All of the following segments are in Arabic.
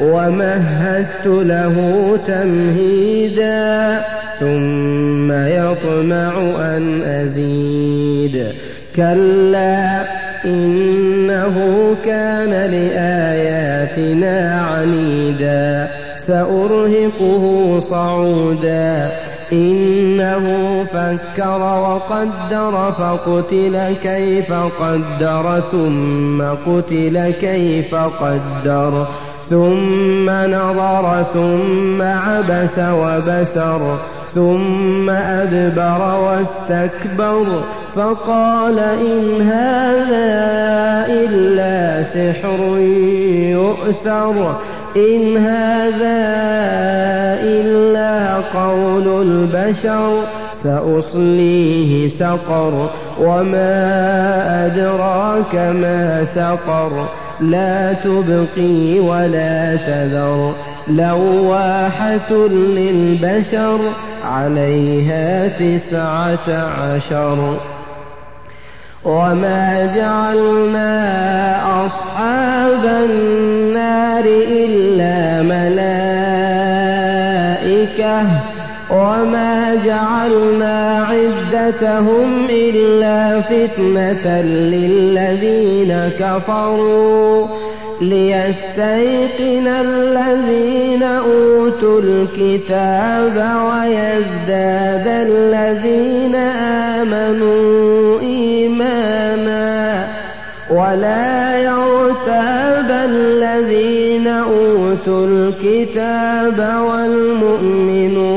ومهدت له تمهيدا ثم يطمع أن أزيد. كلا إنه كان لآياتنا عنيدا. سأرهقه صعودا. إنه فكر وقدر فقتل كيف قدر ثم قتل كيف قدر. ثم نظر ثم عبس وبسر ثم أدبر واستكبر فقال إن هذا إلا سحر يؤثر إن هذا إلا قول البشر سأصليه سقر وما أدراك ما سقر. لا تبقي ولا تذر. لواحة للبشر عليها تسعة عشر. وما جعلنا أصحاب النار إلا ملائكة. وما جعلنا عدتهم إلا فتنة للذين كفروا ليستيقن الذين أوتوا الكتاب ويزداد الذين آمنوا إيمانا ولا يرتاب الذين أوتوا الكتاب والمؤمنون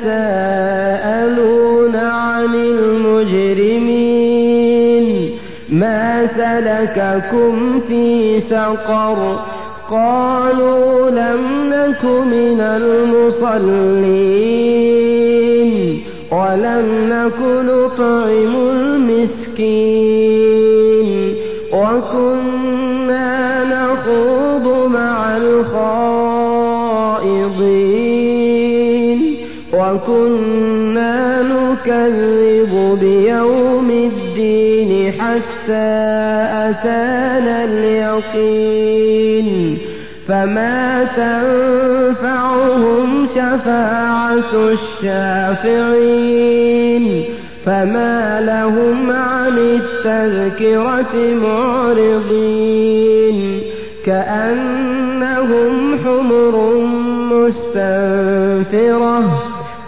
يتساءلون عن المجرمين ما سلككم في سقر قالوا لم نك من المصلين ولم نك نطعم المسكين وكنا نكذب بيوم الدين حتى أتانا اليقين فما تنفعهم شفاعة الشافعين فما لهم عن التذكرة معرضين كأنهم حمر مستنفرة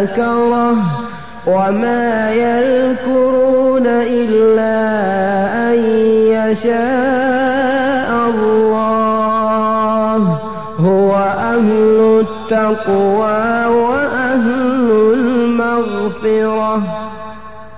ذكره وما يذكرون إلا أن يشاء الله. هو أهل التقوى وأهل المغفرة.